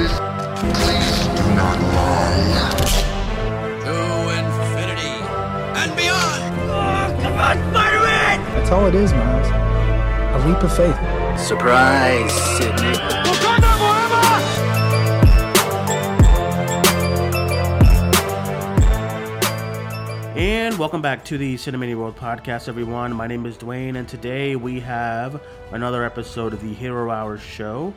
Please, please do not lie. To infinity and beyond! That's all it is, Miles. A leap of faith. Surprise, Sydney. And welcome back to the Cinemania World Podcast, everyone. My name is Dwayne, and today we have another episode of the Hero Hour Show.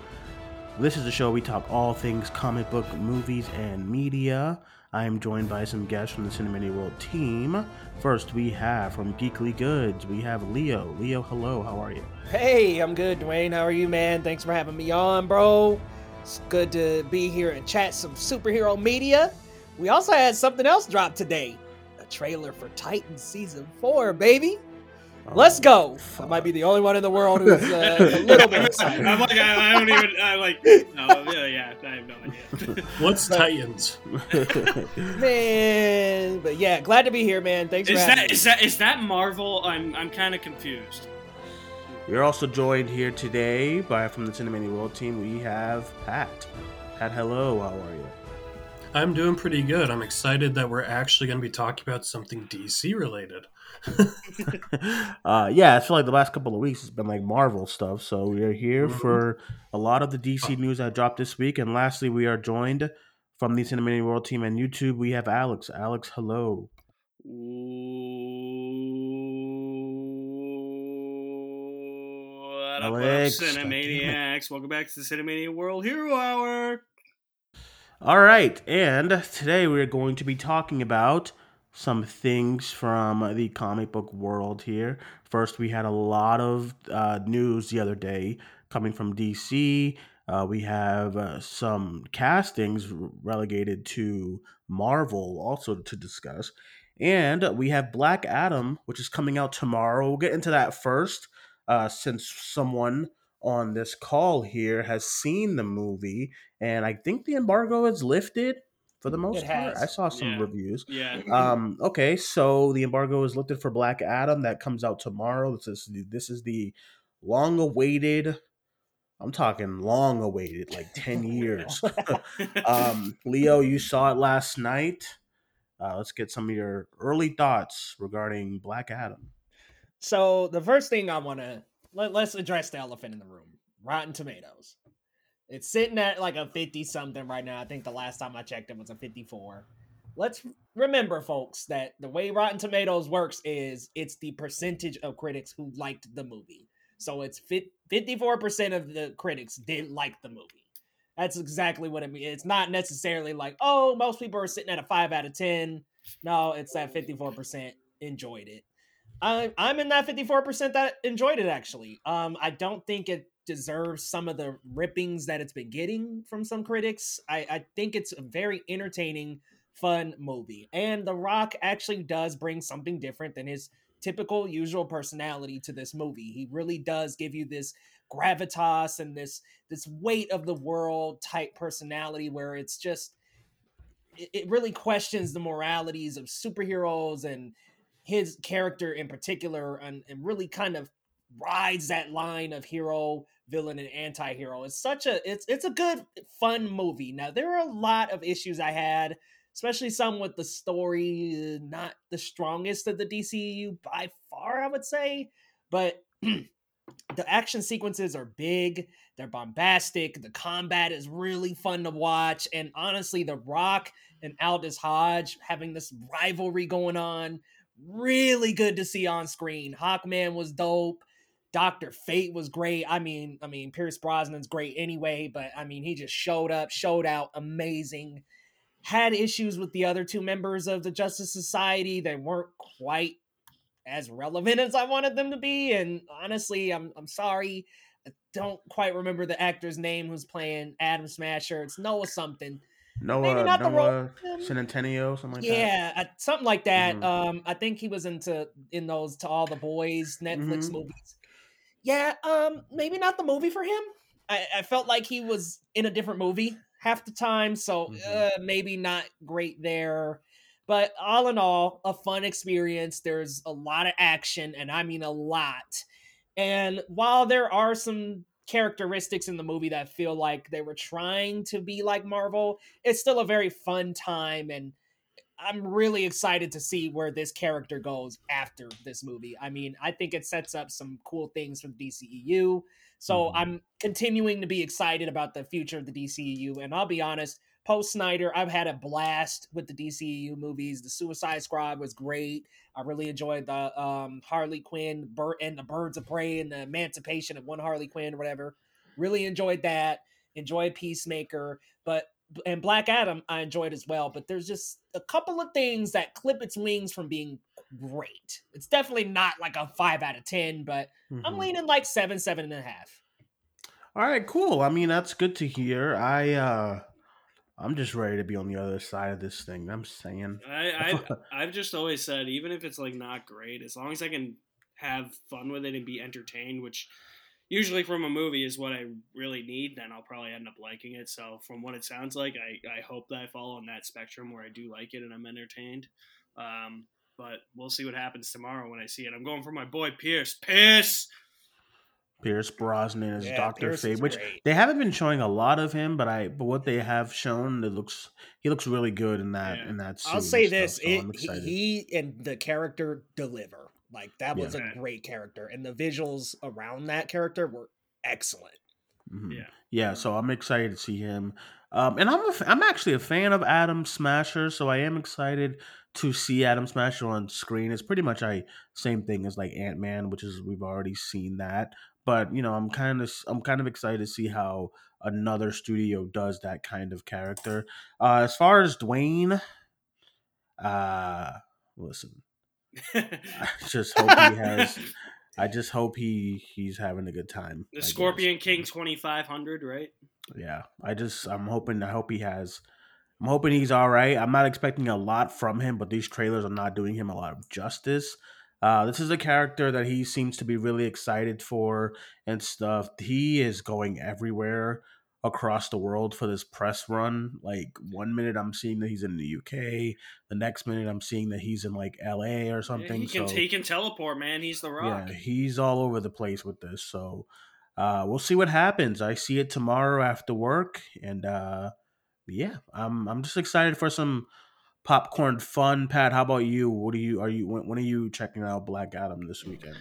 This is the show we talk all things comic book, movies, and media. I am joined by some guests from the Cinemania World team. First, we have from Geekly Goods, we have Leo. Leo, hello, how are you? Hey, I'm good, Dwayne. How are you, man? Thanks for having me on, bro. It's good to be here and chat some superhero media. We also had something else drop today a trailer for Titan Season 4, baby. Let's go. I might be the only one in the world who's uh, a little bit excited. I'm like, I, I don't even, I'm like, no, yeah, yeah, I have no idea. What's Titans? Man, but yeah, glad to be here, man. Thanks Is for having that, me. is that, is that Marvel? I'm, I'm kind of confused. We're also joined here today by from the Cinemania World team. We have Pat. Pat, hello, how are you? I'm doing pretty good. I'm excited that we're actually going to be talking about something DC related. uh, yeah, I feel like the last couple of weeks has been like Marvel stuff. So we are here Mhm. for a lot of the DC news that dropped this week. And lastly, we are joined from the Cinemania World team and YouTube. We have Alex. Alex, hello. What up, Alex, folks, Cinemaniacs? Welcome back to the Cinemania World Hero Hour. All right, and today we are going to be talking about some things from the comic book world here. First, we had a lot of uh, news the other day coming from DC. Uh, we have uh, some castings relegated to Marvel also to discuss. And we have Black Adam, which is coming out tomorrow. We'll get into that first, uh, since someone on this call here has seen the movie and I think the embargo is lifted for the most part. I saw some Yeah. reviews. Yeah. Um, okay, so the embargo is lifted for Black Adam. That comes out tomorrow. This is the, this is the long awaited. I'm talking long awaited, like ten years. um, Leo, you saw it last night. Uh, let's get some of your early thoughts regarding Black Adam. So the first thing I want to let, let's address the elephant in the room: Rotten Tomatoes. It's sitting at like a fifty something right now. I think the last time I checked it was a fifty four. Let's remember, folks, that the way Rotten Tomatoes works is it's the percentage of critics who liked the movie. So it's fifty four percent of the critics did like the movie. That's exactly what it means. It's not necessarily like, oh, most people are sitting at a five out of ten. No, it's that fifty four percent enjoyed it. I'm in that 54% that enjoyed it actually. Um, I don't think it deserves some of the rippings that it's been getting from some critics. I, I think it's a very entertaining, fun movie. And The Rock actually does bring something different than his typical usual personality to this movie. He really does give you this gravitas and this this weight of the world type personality where it's just it, really questions the moralities of superheroes and his character in particular and, and really kind of rides that line of hero villain and anti-hero it's such a it's it's a good fun movie now there are a lot of issues i had especially some with the story uh, not the strongest of the dcu by far i would say but the action sequences are big they're bombastic the combat is really fun to watch and honestly the rock and aldis hodge having this rivalry going on really good to see on screen. Hawkman was dope. Doctor Fate was great. I mean, I mean, Pierce Brosnan's great anyway, but I mean, he just showed up, showed out, amazing. Had issues with the other two members of the Justice Society. They weren't quite as relevant as I wanted them to be, and honestly, I'm I'm sorry. I don't quite remember the actor's name who's playing Atom Smasher. It's Noah something. Noah, Maybe not the Noah role- Centennial, something like that. Yeah, something like that. Mhm. Um, I think he was into in those to all the boys Netflix Mhm. movies. Yeah, um, maybe not the movie for him. I, I felt like he was in a different movie half the time, so Mhm. uh, maybe not great there. But all in all, a fun experience. There's a lot of action, and I mean a lot. And while there are some characteristics in the movie that feel like they were trying to be like Marvel. It's still a very fun time and I'm really excited to see where this character goes after this movie. I mean, I think it sets up some cool things for the DCEU. So Mhm. I'm continuing to be excited about the future of the DCEU. And I'll be honest, post Snyder, I've had a blast with the DCEU movies. The Suicide Squad was great. I really enjoyed the um, Harley Quinn and the Birds of Prey and the Emancipation of one Harley Quinn or whatever. Really enjoyed that. Enjoyed Peacemaker, but and Black Adam I enjoyed as well. But there's just a couple of things that clip its wings from being great. It's definitely not like a five out of ten, but I'm Mhm. leaning like seven, seven and a half. All right, cool. I mean, that's good to hear. I uh I'm just ready to be on the other side of this thing. I'm saying. I, I've, I've just always said, even if it's like not great, as long as I can have fun with it and be entertained, which usually from a movie is what I really need, then I'll probably end up liking it. So from what it sounds like, I, I hope that I fall on that spectrum where I do like it and I'm entertained. Um, but we'll see what happens tomorrow when I see it. I'm going for my boy Pierce. Pierce. Pierce Brosnan is Yeah, Doctor Pierce Fate, which great. they haven't been showing a lot of him, but I but what they have shown, it looks he looks really good in that Yeah. in that. Suit I'll say this: so it, I'm he, he and the character deliver. Like that was Yeah. a great character, and the visuals around that character were excellent. Mhm. Yeah. Yeah, so I'm excited to see him. Um, and I'm a, f- I'm actually a fan of Atom Smasher, so I am excited to see Atom Smasher on screen. It's pretty much a same thing as like Ant Man, which is we've already seen that. But you know, I'm kind of I'm kind of excited to see how another studio does that kind of character. Uh, as far as Dwayne, uh, listen, I just hope he has. I just hope he he's having a good time. I The guess. Scorpion King 2500, right? Yeah, I just I'm hoping I hope he has. I'm hoping he's all right. I'm not expecting a lot from him, but these trailers are not doing him a lot of justice. Uh, this is a character that he seems to be really excited for and stuff. He is going everywhere across the world for this press run. Like one minute I'm seeing that he's in the UK, the next minute I'm seeing that he's in like LA or Yeah, something. he can so he can teleport, man. He's the rock. yeah, he's all over the place with this. So uh, we'll see what happens. I see it tomorrow after work, and uh, yeah, I'm I'm just excited for some popcorn fun. Pat, how about you? What do you are you when, when are you checking out Black Adam this weekend?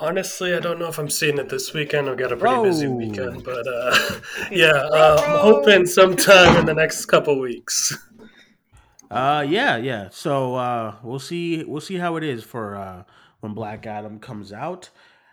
Honestly, I don't know if I'm seeing it this weekend. I've got a pretty busy weekend, but uh, yeah, uh, I'm hoping sometime in the next couple weeks. Uh, yeah, yeah. So uh, we'll see. We'll see how it is for uh, when Black Adam comes out.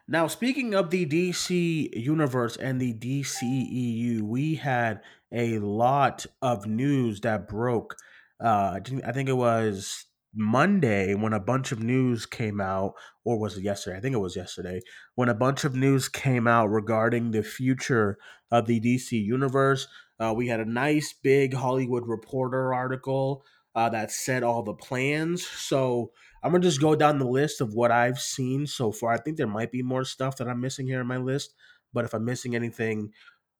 Now, speaking of the DC universe and the DCEU, we had a lot of news that broke. Uh, I think it was Monday when a bunch of news came out, or was it yesterday? I think it was yesterday when a bunch of news came out regarding the future of the DC universe. Uh, we had a nice big Hollywood Reporter article uh, that said all the plans. So I'm gonna just go down the list of what I've seen so far. I think there might be more stuff that I'm missing here in my list, but if I'm missing anything,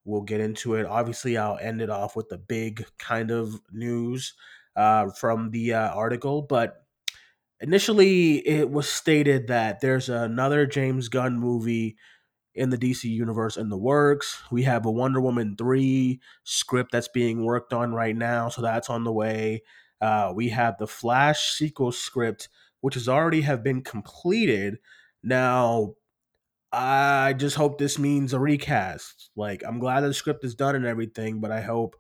we'll get into it. Obviously, I'll end it off with the big kind of news uh, from the uh, article. But initially, it was stated that there's another James Gunn movie in the DC universe in the works. We have a Wonder Woman 3 script that's being worked on right now, so that's on the way. Uh, we have the Flash sequel script, which has already have been completed. Now, I just hope this means a recast. Like, I'm glad the script is done and everything, but I hope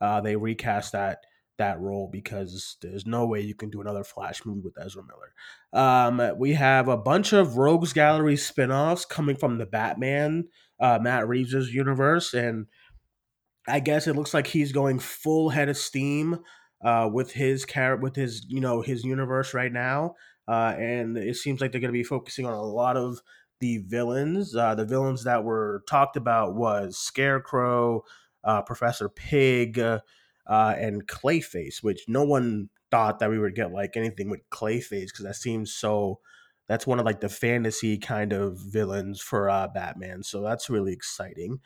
uh, they recast that that role because there's no way you can do another Flash movie with Ezra Miller. Um, we have a bunch of Rogues Gallery spin-offs coming from the Batman, uh, Matt Reeves' universe, and I guess it looks like he's going full head of steam uh, with his char- with his you know his universe right now, uh, and it seems like they're going to be focusing on a lot of the villains. Uh, the villains that were talked about was Scarecrow, uh, Professor Pig, uh, and Clayface, which no one thought that we would get like anything with Clayface because that seems so. That's one of like the fantasy kind of villains for uh, Batman, so that's really exciting.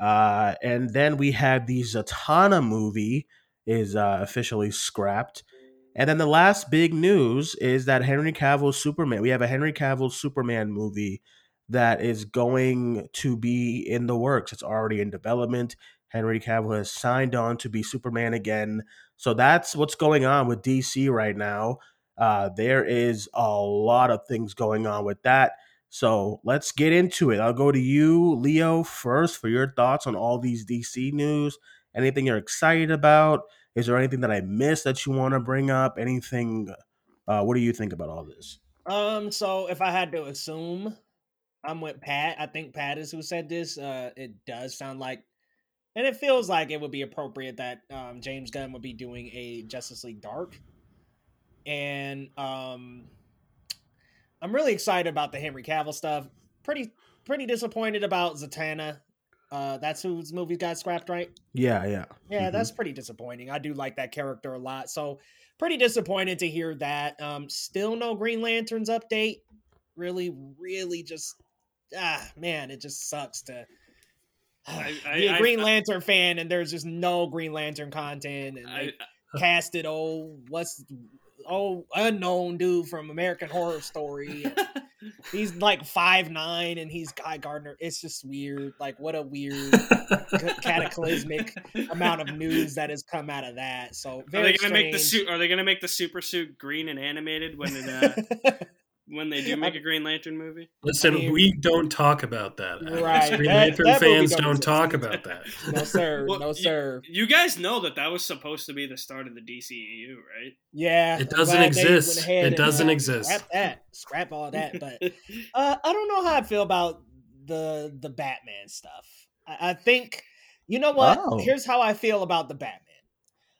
Uh, and then we had the Zatanna movie is uh, officially scrapped. And then the last big news is that Henry Cavill Superman. We have a Henry Cavill Superman movie that is going to be in the works. It's already in development. Henry Cavill has signed on to be Superman again. So that's what's going on with DC right now. Uh, there is a lot of things going on with that. So let's get into it. I'll go to you, Leo, first for your thoughts on all these DC news. Anything you're excited about? Is there anything that I missed that you want to bring up? Anything? Uh, what do you think about all this? Um, so if I had to assume, I'm with Pat. I think Pat is who said this. Uh, it does sound like, and it feels like it would be appropriate that um, James Gunn would be doing a Justice League Dark, and um, I'm really excited about the Henry Cavill stuff. Pretty pretty disappointed about Zatanna. Uh, that's whose movie got scrapped, right? Yeah, yeah, Yeah, Mhm. that's pretty disappointing. I do like that character a lot. So pretty disappointed to hear that. Um, still no Green Lanterns update. Really, really just ah man, it just sucks to I- I- be a Green Lantern fan and there's just no Green Lantern content and I, they casted oh what's oh unknown dude from American Horror Story. he's like five nine and he's Guy Gardner. It's just weird. Like what a weird cataclysmic amount of news that has come out of that. So are they gonna make the suit? Are they gonna make the super suit green and animated when it uh, when they do make a Green Lantern movie? Listen, I mean- we don't talk about that. Right, Green that- Lantern that fans don't don't talk about that. no sir, Well, no you- sir. You guys know that that was supposed to be the start of the DCEU, right? Yeah, It doesn't exist. It and, doesn't uh, exist. Scrap that. Scrap all that. But uh, I don't know how I feel about the the Batman stuff. I, I think you know what. Oh. Here's how I feel about the Batman.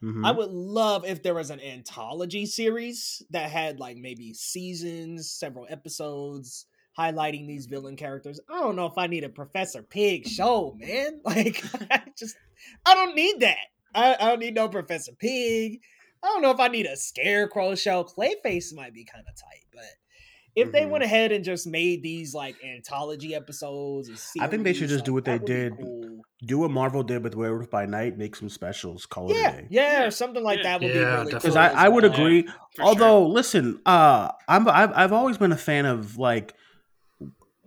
Mhm. I would love if there was an anthology series that had like maybe seasons, several episodes highlighting these villain characters. I don't know if I need a Professor Pig show, man. Like, I just, I don't need that. I, I don't need no Professor Pig. I don't know if I need a Scarecrow show. Clayface might be kind of tight, but if they Mhm. went ahead and just made these like anthology episodes, and I think they should series, just do what they that would be did cool. Do what Marvel did with Werewolf by Night. Make some specials. Call it a Yeah, day. yeah, or something like that would be Yeah, really definitely. because cool I, I would well. agree. For Although, listen, uh, I'm I've, I've always been a fan of like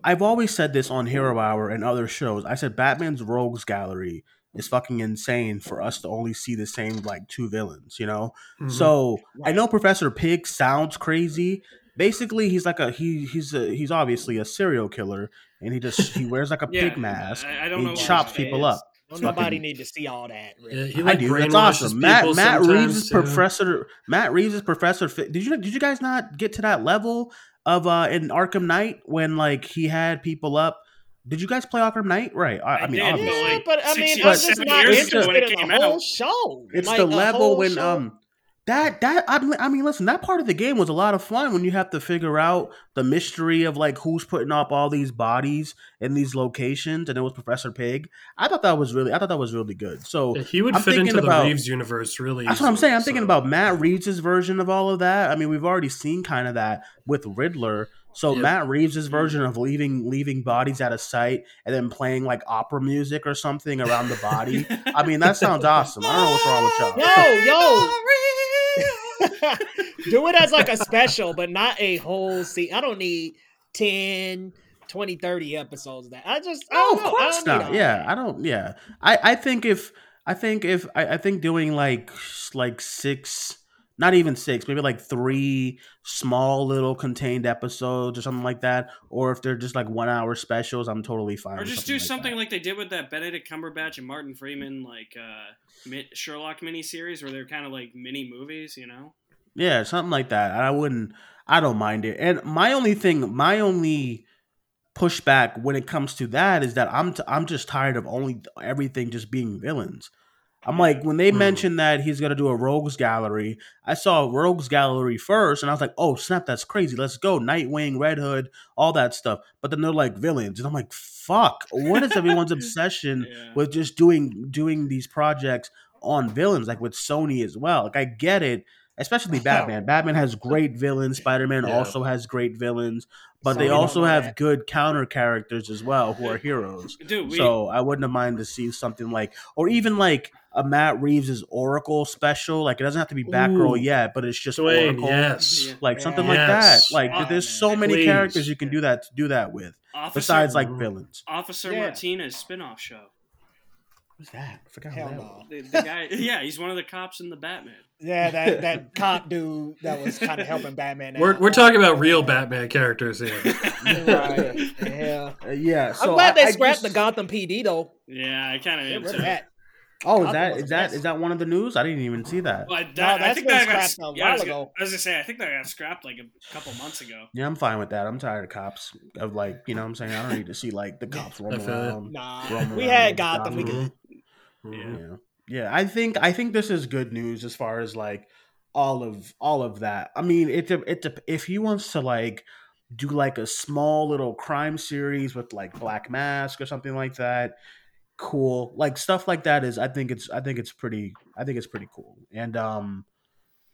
I've always said this on Hero Hour and other shows. I said Batman's Rogues Gallery is fucking insane for us to only see the same like two villains. You know, Mhm. so I know Professor Pig sounds crazy. Basically, he's like a he he's a, he's obviously a serial killer, and he just he wears like a Yeah, pig mask. I, I don't and know. he chops people is. up. Don't Fucking- nobody need to see all that. Yeah, Really. he I like do. That's brainwashes awesome. Matt Matt Reeves is too. Professor Matt Reeves is Professor. Did you did you guys not get to that level of uh in Arkham Knight when like he had people up? Did you guys play Arkham Knight? Right. I, I I mean, did, obviously. Yeah, but I mean, years- I'm just not years ago interested in the whole out. show. it's Like, the a level when show. um that that I mean, I mean listen that part of the game was a lot of fun when you have to figure out the mystery of like who's putting up all these bodies in these locations and it was Professor Pig. I thought that was really I thought that was really good. So Yeah, he would I'm fit thinking into the about- Reeves universe really. That's what I'm saying. I'm thinking about Matt Reeves' version of all of that. I mean, we've already seen kind of that with Riddler. So Yep. Matt Reeves' mm-hmm. version of leaving leaving bodies out of sight and then playing like opera music or something around the body. I mean, that sounds awesome. I don't know what's wrong with y'all. Yo, yo. Do it as like a special, but not a whole season. I don't need 10, 20, 30 episodes of that. I just, I No, don't of know. I course don't not. Yeah, that. I don't. Yeah, I I think if I think if I, I think doing like like six, not even six, maybe like three small little contained episodes or something like that, or if they're just like one hour specials, I'm totally fine. Or just do something that. like they did with that Benedict Cumberbatch and Martin Freeman like uh, Sherlock miniseries, where they're kind of like mini movies, you know? Yeah, something like that. I wouldn't. I don't mind it. And my only thing, my only pushback when it comes to that is that I'm t- I'm just tired of only everything just being villains. I'm like when they Hmm. mentioned that he's gonna do a rogues gallery. I saw rogues gallery first, and I was like, "Oh snap, that's crazy! Let's go!" Nightwing, Red Hood, all that stuff. But then they're like villains, and I'm like, "Fuck! What is everyone's obsession Yeah. with just doing doing these projects on villains like with Sony as well. Like I get it, especially Batman. Batman has great villains. Spider Man Yeah. also has great villains, but So they also have that. good counter characters as well who are heroes. Dude, we, So I wouldn't mind to see something like, or even like a Matt Reeves' Oracle special. Like it doesn't have to be Batgirl Ooh. yet, but it's just Dwayne, Oracle. yes. Like something Yeah. like that. Like Oh, there's man. so many Please. characters you can do that do that with. Officer, Besides like Mhm. villains. Officer Yeah. Martinez spin-off show. Who's that? I forgot who Hell that no. was. The, the guy, yeah, he's one of the cops in the Batman. Yeah, that that cop dude that was kind of helping Batman. We're, out. we're talking about real Batman characters here. Right. Yeah. Uh, yeah, so I'm glad they I- I scrapped just- the Gotham PD though. Yeah, I kind of Get am too. that. Oh, is Gotham that was is the that best. is that one of the news? I didn't even see that. Well, that, I that's think been that got, scrapped a yeah, I was, while gonna- ago. I was gonna say, I think that got scrapped like a couple months ago. Yeah, I'm fine with that. I'm tired of cops. Of like, you know what I'm saying? I don't need to see like the cops roaming around. Nah, roaming we around had with Gotham. We Gotham. could. Mhm. Yeah. Yeah, I think I think this is good news as far as like all of all of that. I mean, it's a, it's a, if he wants to like do like a small little crime series with like Black Mask or something like that, cool. Like stuff like that is I think it's I think it's pretty I think it's pretty cool. And um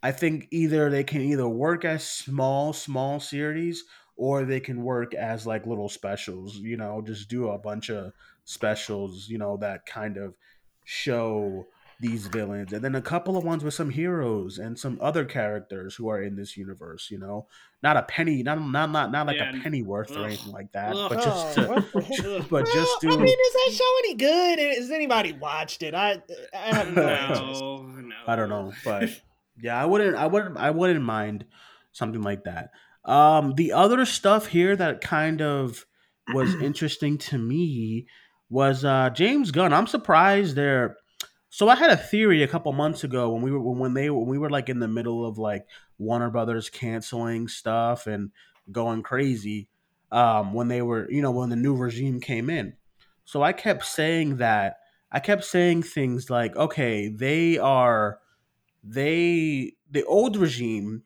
I think either they can either work as small small series or they can work as like little specials, you know, just do a bunch of specials, you know, that kind of show these villains and then a couple of ones with some heroes and some other characters who are in this universe you know not a penny not not not, not like Yeah, a pennyworth or ugh, anything like that ugh. but just to, what the- but just Well, to I mean, is that show any good? Has anybody watched it? I I have no interest. No, no. I don't know, but yeah, I wouldn't, I wouldn't, I wouldn't mind something like that. Um, the other stuff here that kind of was interesting to me was uh James Gunn. I'm surprised they're. So I had a theory a couple months ago when we were when they when we were like in the middle of like Warner Brothers canceling stuff and going crazy. Um, when they were, you know, when the new regime came in. So I kept saying that I kept saying things like, okay, they are they the old regime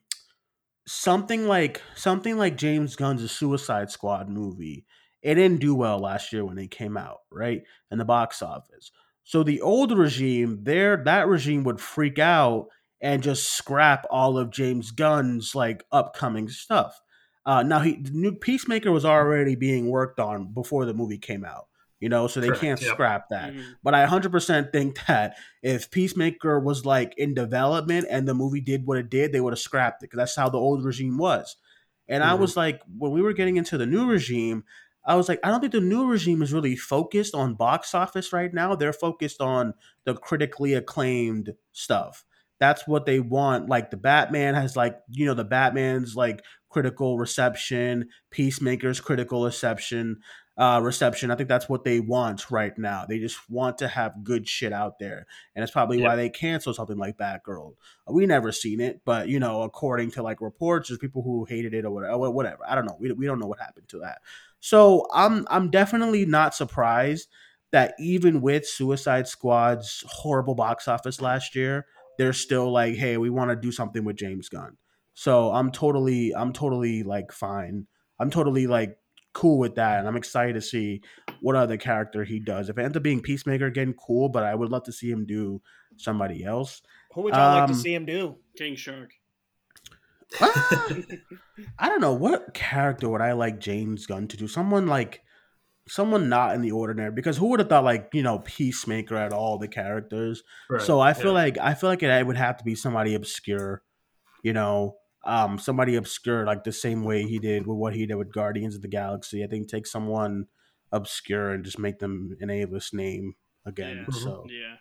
something like something like James Gunn's Suicide Squad movie. It didn't do well last year when it came out, right? In the box office. So the old regime, there that regime would freak out and just scrap all of James Gunn's like upcoming stuff. Uh, now he the new Peacemaker was already being worked on before the movie came out, you know, so they Correct, can't yep. scrap that. Mhm. But I 100% think that if Peacemaker was like in development and the movie did what it did, they would have scrapped it because that's how the old regime was. And I Mhm. was like, when we were getting into the new regime, I was like, I don't think the new regime is really focused on box office right now. They're focused on the critically acclaimed stuff. That's what they want. Like the Batman has like, you know, the Batman's like critical reception, Peacemaker's critical reception, uh, reception. I think that's what they want right now. They just want to have good shit out there, and it's probably why they canceled something like Batgirl. We never seen it, but you know, according to like reports, there's people who hated it or whatever. Whatever. I don't know. We, we don't know what happened to that. So I'm I'm definitely not surprised that even with Suicide Squad's horrible box office last year, they're still like, hey, we want to do something with James Gunn. So I'm totally I'm totally like fine. I'm totally like cool with that, and I'm excited to see what other character he does. If it ends up being Peacemaker again, cool. But I would love to see him do somebody else. Who would y'all like to Um, see him do? King Shark. Ah, I don't know what character would I like James Gunn to do. Someone like someone not in the ordinary. Because who would have thought like you know Peacemaker at all the characters? Right, So I feel yeah. like I feel like it would have to be somebody obscure, you know, um, somebody obscure like the same way he did with what he did with Guardians of the Galaxy. I think take someone obscure and just make them an A-list name again. Yeah. So Yeah.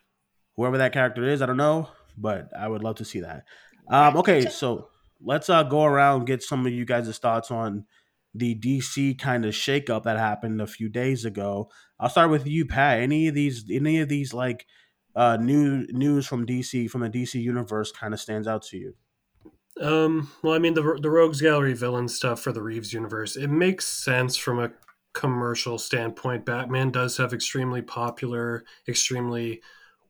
whoever that character is, I don't know, but I would love to see that. Um, okay, so let's uh, go around and get some of you guys' thoughts on the DC kind of shakeup that happened a few days ago. I'll start with you, Pat. Any of these, any of these like uh, new news from DC from the DC universe kind of stands out to you? Um, well, I mean, the the Rogues Gallery villain stuff for the Reeves universe, it makes sense from a commercial standpoint. Batman does have extremely popular, extremely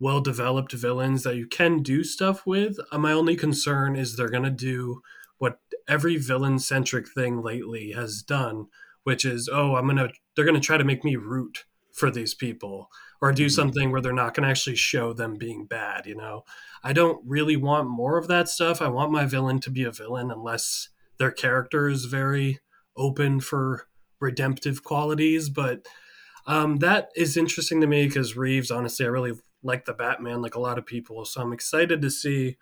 well developed villains that you can do stuff with. Uh, my only concern is they're going to do what every villain centric thing lately has done, which is, oh, I'm to, they're going to try to make me root for these people or do Mhm. something where they're not going to actually show them being bad, you know? I don't really want more of that stuff. I want my villain to be a villain unless their character is very open for redemptive qualities. But um, that is interesting to me because Reeves, honestly, I really like the Batman, like a lot of people. So I'm excited to see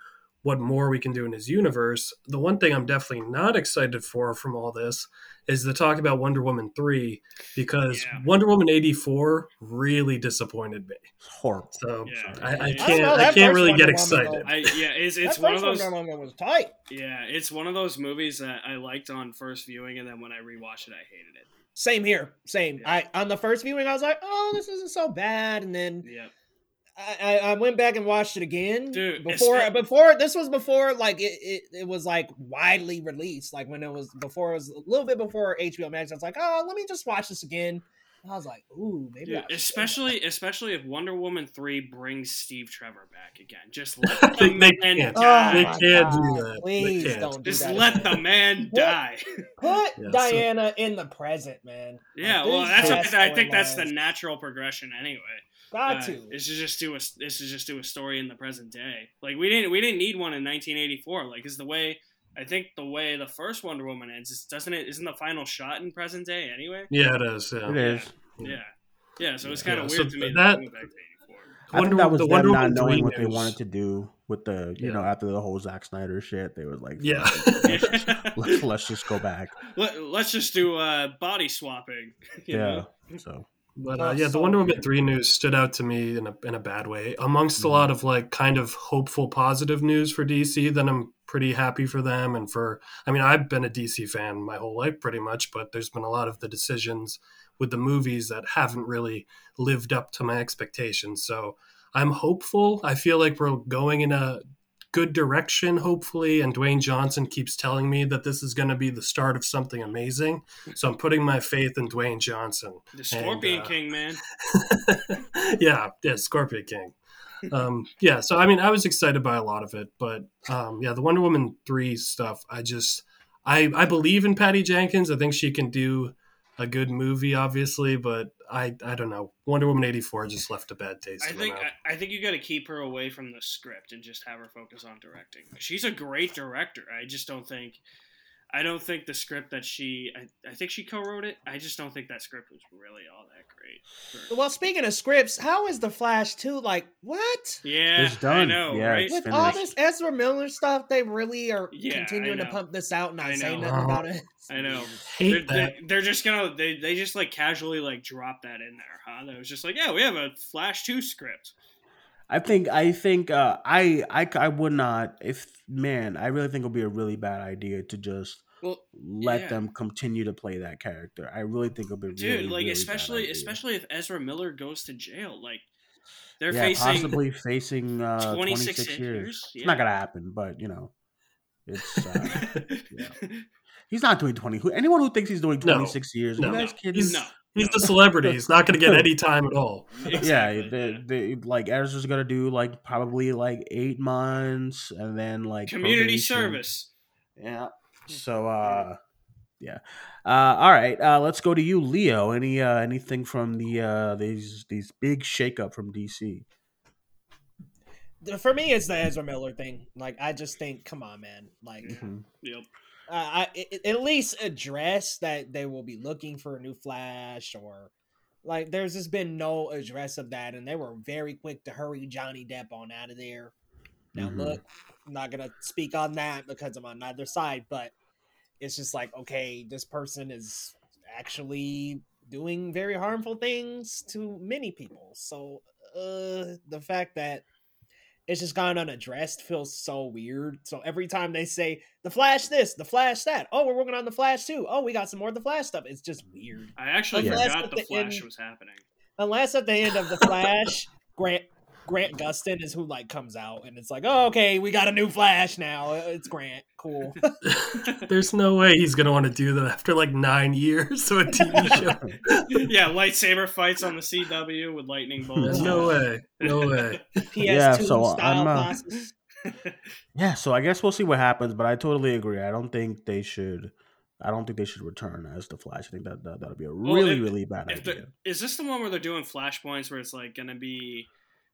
what more we can do in his universe. The one thing I'm definitely not excited for from all this is the talk about Wonder Woman 3 because Yeah. Wonder Woman 84 really disappointed me. It's horrible. So Yeah. I, I I don't can't know, I can't really Wonder get Woman, excited. I, yeah, it's it's one of those. Wonder Woman was tight. Yeah, it's one of those movies that I liked on first viewing, and then when I rewatched it, I hated it. Same here. Same. Yeah. I on the first viewing, I was like, "Oh, this isn't so bad," and then Yep. I, I I went back and watched it again. Dude, before espe- before this was before like it, it it was like widely released. Like when it was before it was a little bit before HBO Max. I was like, oh, let me just watch this again. And I was like, ooh, maybe. Dude, I should. especially especially if Wonder Woman three brings Steve Trevor back again. Just let the They- they man can't. Oh die. They can't do God, that. They Please can't. don't do Just that. let again. the man die. Put Yeah, so- Diana in the present, man. yeah, Like, well, that's what, I think that's the natural progression anyway. Got Uh, to. This is just do a this is just do a story in the present day. Like we didn't we didn't need one in 1984. Like is the way I think the way the first Wonder Woman ends is doesn't it isn't the final shot in present day anyway? Yeah, it is. Yeah. It is. Yeah, yeah. So it's kind of so weird to me that- that, they went back to 84. I think that was the them Wonder not Woman knowing what they wanted to do with the, you Yeah. know, after the whole Zack Snyder shit. They was like, Yeah. let's, let's just go back. Let, let's just do uh, body swapping. You Yeah. know? So But uh, yeah, the Wonder Woman three news stood out to me in a in a bad way. Amongst a lot of like kind of hopeful, positive news for DC, then I'm pretty happy for them and for. I mean, I've been a DC fan my whole life pretty much, but there's been a lot of the decisions with the movies that haven't really lived up to my expectations. So I'm hopeful. I feel like we're going in a good direction, hopefully. And Dwayne Johnson keeps telling me that this is going to be the start of something amazing. So I'm putting my faith in Dwayne Johnson. The Scorpion uh, King, man. yeah, yeah, Scorpion King. Um, yeah, so I mean, I was excited by a lot of it, but um, yeah, the Wonder Woman three stuff, I just, I, I believe in Patty Jenkins. I think she can do a good movie, obviously, but I, I don't know. Wonder Woman eighty four just left a bad taste. I in think. I, I think you got to keep her away from the script and just have her focus on directing. She's a great director. I just don't think. I don't think the script that she. I, I think she co-wrote it. I just don't think that script was really all that great. for- Well, speaking of scripts, how is the Flash two? Like what? yeah, It's done. I know, Yeah, right? With finished. all this Ezra Miller stuff, they really are Yeah, continuing to pump this out and not I saying nothing about it. I know. hate They're, that. they're, they're just gonna they, they just like casually like drop that in there, huh? That was just like, yeah, we have a Flash two script. I think I think uh, I I I would not if man I really think it would be a really bad idea to just Well, let yeah. them continue to play that character. I really think it'll be dude, really, like really especially idea. especially if Ezra Miller goes to jail, like they're yeah, facing possibly facing uh, 26 26, years. years, It's not gonna happen, but you know, it's uh, yeah. he's not doing twenty. Who anyone who thinks he's doing No. twenty six years, No. you guys kidding? He's- no. He's the celebrity. He's not going to get any time at all. yeah, Exactly, they, yeah. they, like Ezra's gonna do like probably like eight months, and then like community probation. service. Yeah. So uh yeah. Uh all right. Uh let's go to you, Leo. Any uh anything from the uh these these big shakeup from DC? For me, it's the Ezra Miller thing. Like, I just think, come on, man. Like, Mhm. Yep. uh, I, I- at least address that they will be looking for a new Flash or like there's just been no address of that and they were very quick to hurry Johnny Depp on out of there. Now Mhm. look, I'm not gonna speak on that because I'm on neither side, but it's just like okay, this person is actually doing very harmful things to many people. So uh the fact that it's just gone unaddressed feels so weird. So every time they say the Flash this, the Flash that, oh, we're working on the Flash too. Oh, we got some more of the Flash stuff. It's just weird. I actually Unless forgot the the Flash end- was happening. Unless at the end of the Flash, Grant Grant Gustin is who like comes out and it's like, oh, okay, we got a new Flash now. Uh, It's Grant, cool. There's no way he's going to want to do that after like nine years of a TV show. yeah, lightsaber fights on the CW with lightning bolts. no way. No way. PS2 Yeah, so style I'm, uh. Yeah, so I guess we'll see what happens, but I totally agree. I don't think they should I don't think they should return as the Flash. I think that, that that'll be a Well, really, if- really bad If idea. the, is this the one where they're doing flashpoints where it's like gonna be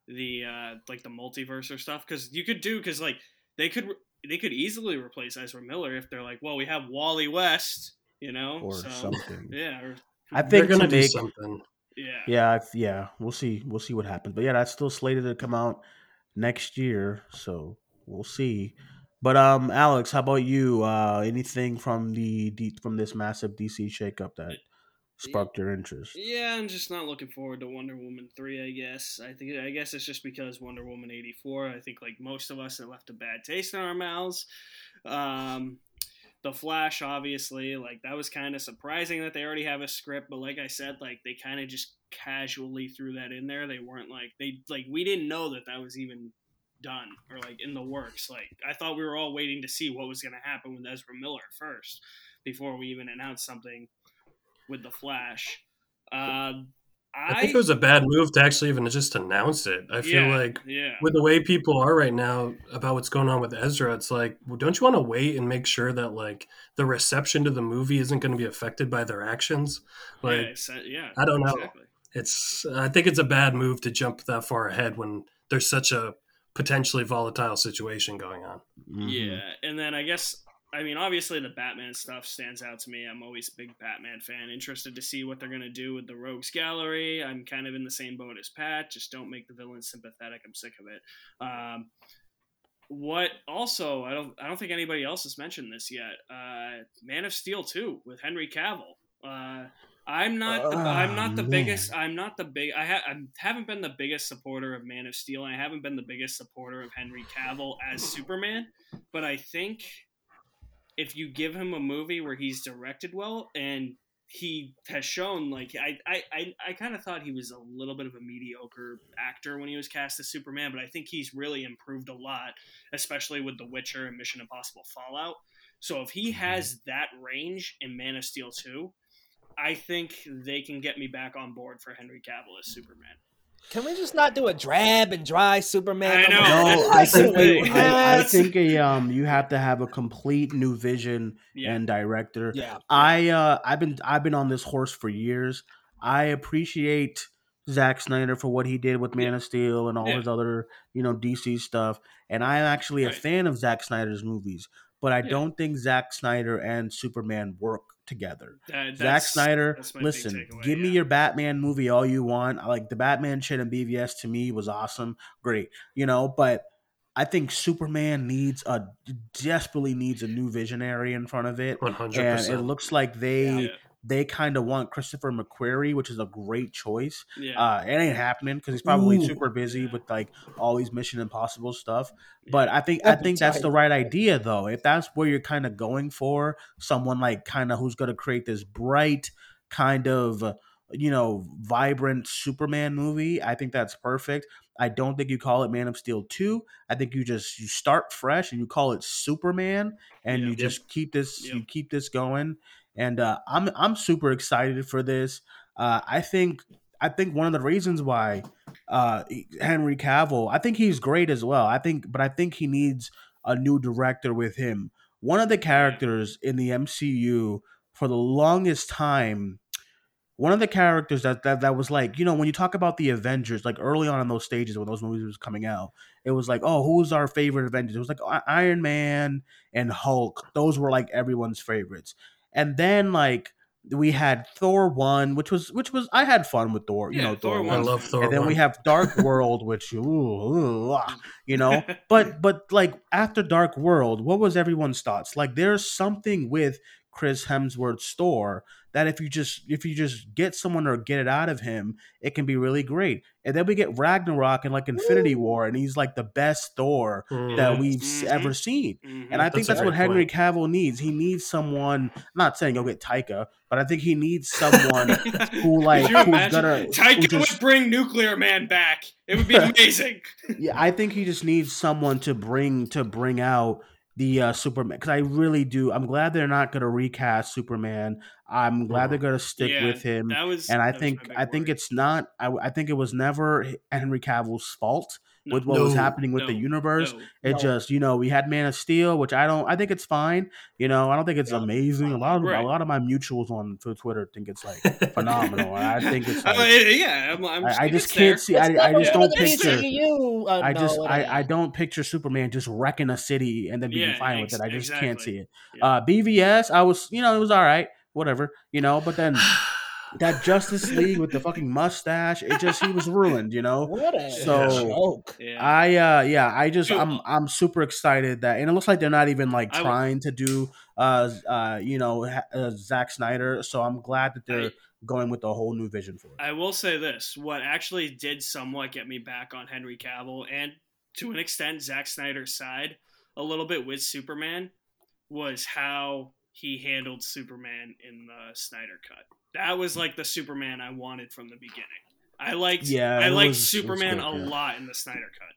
the uh like the multiverse or stuff? Because you could do because like they could they could easily replace Ezra Miller if they're like, well, we have Wally West, you know, Or so, something. Yeah, or, I They're think going to to do make something. Yeah. Yeah, if, yeah, we'll see. We'll see what happens. But yeah, that's still slated to come out next year, so we'll see. But um, Alex, how about you? Uh, anything from the D- from this massive DC shakeup that sparked your interest? Yeah, I'm just not looking forward to Wonder Woman three. I guess I think I guess it's just because Wonder Woman eighty four. I think like most of us, it left a bad taste in our mouths. Um, the Flash, obviously, like that was kind of surprising that they already have a script, but like I said, like they kind of just casually threw that in there. They weren't like they like we didn't know that that was even done or like in the works. Like I thought we were all waiting to see what was going to happen with Ezra Miller first before we even announced something with the Flash. Uh, I think it was a bad move to actually even just announce it. I feel Yeah, like yeah. with the way people are right now about what's going on with Ezra, it's like, well, don't you want to wait and make sure that like the reception to the movie isn't going to be affected by their actions? Like, yeah, so- yeah, I don't know. exactly. it's I think it's a bad move to jump that far ahead when there's such a potentially volatile situation going on. Mhm. Yeah, and then I guess I mean obviously the Batman stuff stands out to me. I'm always a big Batman fan. Interested to see what they're gonna do with the Rogues Gallery. I'm kind of in the same boat as Pat. Just don't make the villains sympathetic. I'm sick of it. Um, what also I don't I don't think anybody else has mentioned this yet. Uh, Man of Steel 2 with Henry Cavill. Uh, I'm not the, I'm not the Oh, biggest I'm not the big I, ha- I haven't been the biggest supporter of Man of Steel I haven't been the biggest supporter of Henry Cavill as Superman but I think if you give him a movie where he's directed well and he has shown like I I, I, I kind of thought he was a little bit of a mediocre actor when he was cast as Superman, but I think he's really improved a lot, especially with The Witcher and Mission Impossible Fallout. So if he mhm. has that range in Man of Steel 2, I think they can get me back on board for Henry Cavill as Superman. Can we just not do a drab and dry Superman? I know. No, I think thing. you, I, I think a, um you have to have a complete new vision Yeah. and director. Yeah. I uh I've been I've been on this horse for years. I appreciate Zack Snyder for what he did with Man of Steel and all Yeah. his other, you know, DC stuff. And I'm actually a fan of Zack Snyder's movies, but I Yeah. don't think Zack Snyder and Superman work together. That- Zack Snyder, that's my big listen, takeaway, give me yeah. your Batman movie all you want. I Like the Batman shit in BVS to me was awesome, great, you know. But I think Superman needs a desperately needs a new visionary in front of it, One hundred and it looks like they Yeah. They kind of want Christopher McQuarrie, which is a great choice. Yeah. Uh, it ain't happening because he's probably Ooh. super busy Yeah. with like all these Mission Impossible stuff. Yeah. But I think I That'd be think that's the right idea though. If that's where you're kind of going for, someone like kind of who's going to create this bright kind of you know vibrant Superman movie, I think that's perfect. I don't think you call it Man of Steel 2. I think you just you start fresh and you call it Superman and Yep. you just keep this you keep this going. And uh, I'm I'm super excited for this. Uh, I think I think one of the reasons why uh, Henry Cavill, I think he's great as well. I think, but I think he needs a new director with him. One of the characters in the MCU for the longest time, one of the characters that, that that was like, you know, when you talk about the Avengers, like early on in those stages when those movies was coming out, it was like, oh, who's our favorite Avengers? It was like Iron Man and Hulk. Those were like everyone's favorites. And then like we had Thor one, which was which was I had fun with Thor, you Yeah, know, Thor Thor, one. I love Thor. And then we have Dark World, which ooh, ooh, you know, but but like after Dark World, what was everyone's thoughts? Like there's something with Chris Hemsworth's Thor that if you just if you just get someone or get it out of him, it can be really great. And then we get Ragnarok and like Infinity War, and he's like the best Thor Mhm. that we've s Mhm. ever seen. Mhm. And I think That's that's, what Henry point. Cavill needs. He needs someone. I'm not saying go get Taika, but I think he needs someone who like who's imagine? gonna Taika who just- would bring Nuclear Man back. It would be amazing. yeah, I think he just needs someone to bring to bring out the uh, Superman because I really do. I'm glad they're not going to recast Superman. I'm glad they're going to stick Yeah, with him. That was, And I that think my I think worry. it's not. I, I think it was never Henry Cavill's fault No, with what was happening with the universe. no. It No. just you know we had Man of Steel, which I don't. I think it's fine. You know, I don't think it's Yeah. amazing. A lot of Right. a lot of my mutuals on Twitter think it's like phenomenal. I think it's Uh, like. yeah, I'm, I'm I, I just can't there. see. I, I just don't picture. CGU. Uh, I just no, I. I don't picture Superman just wrecking a city and then being Yeah, fine ex- with it. I just can't see it. Yeah. Uh, BVS, I was you know it was all right, whatever, you know. But then that Justice League with the fucking mustache. It just he was ruined, you know. What a So- joke. Yeah. I uh yeah, I just I'm I'm super excited that and it looks like they're not even like trying to do uh uh you know ha- uh, Zack Snyder, so I'm glad that they're I- going with a whole new vision for it. I will say this: what actually did somewhat get me back on Henry Cavill and to an extent Zack Snyder's side a little bit with Superman was how he handled Superman in the Snyder cut. That was like the Superman I wanted from the beginning. I liked Yeah, I liked was- Superman good, a yeah. lot in the Snyder cut.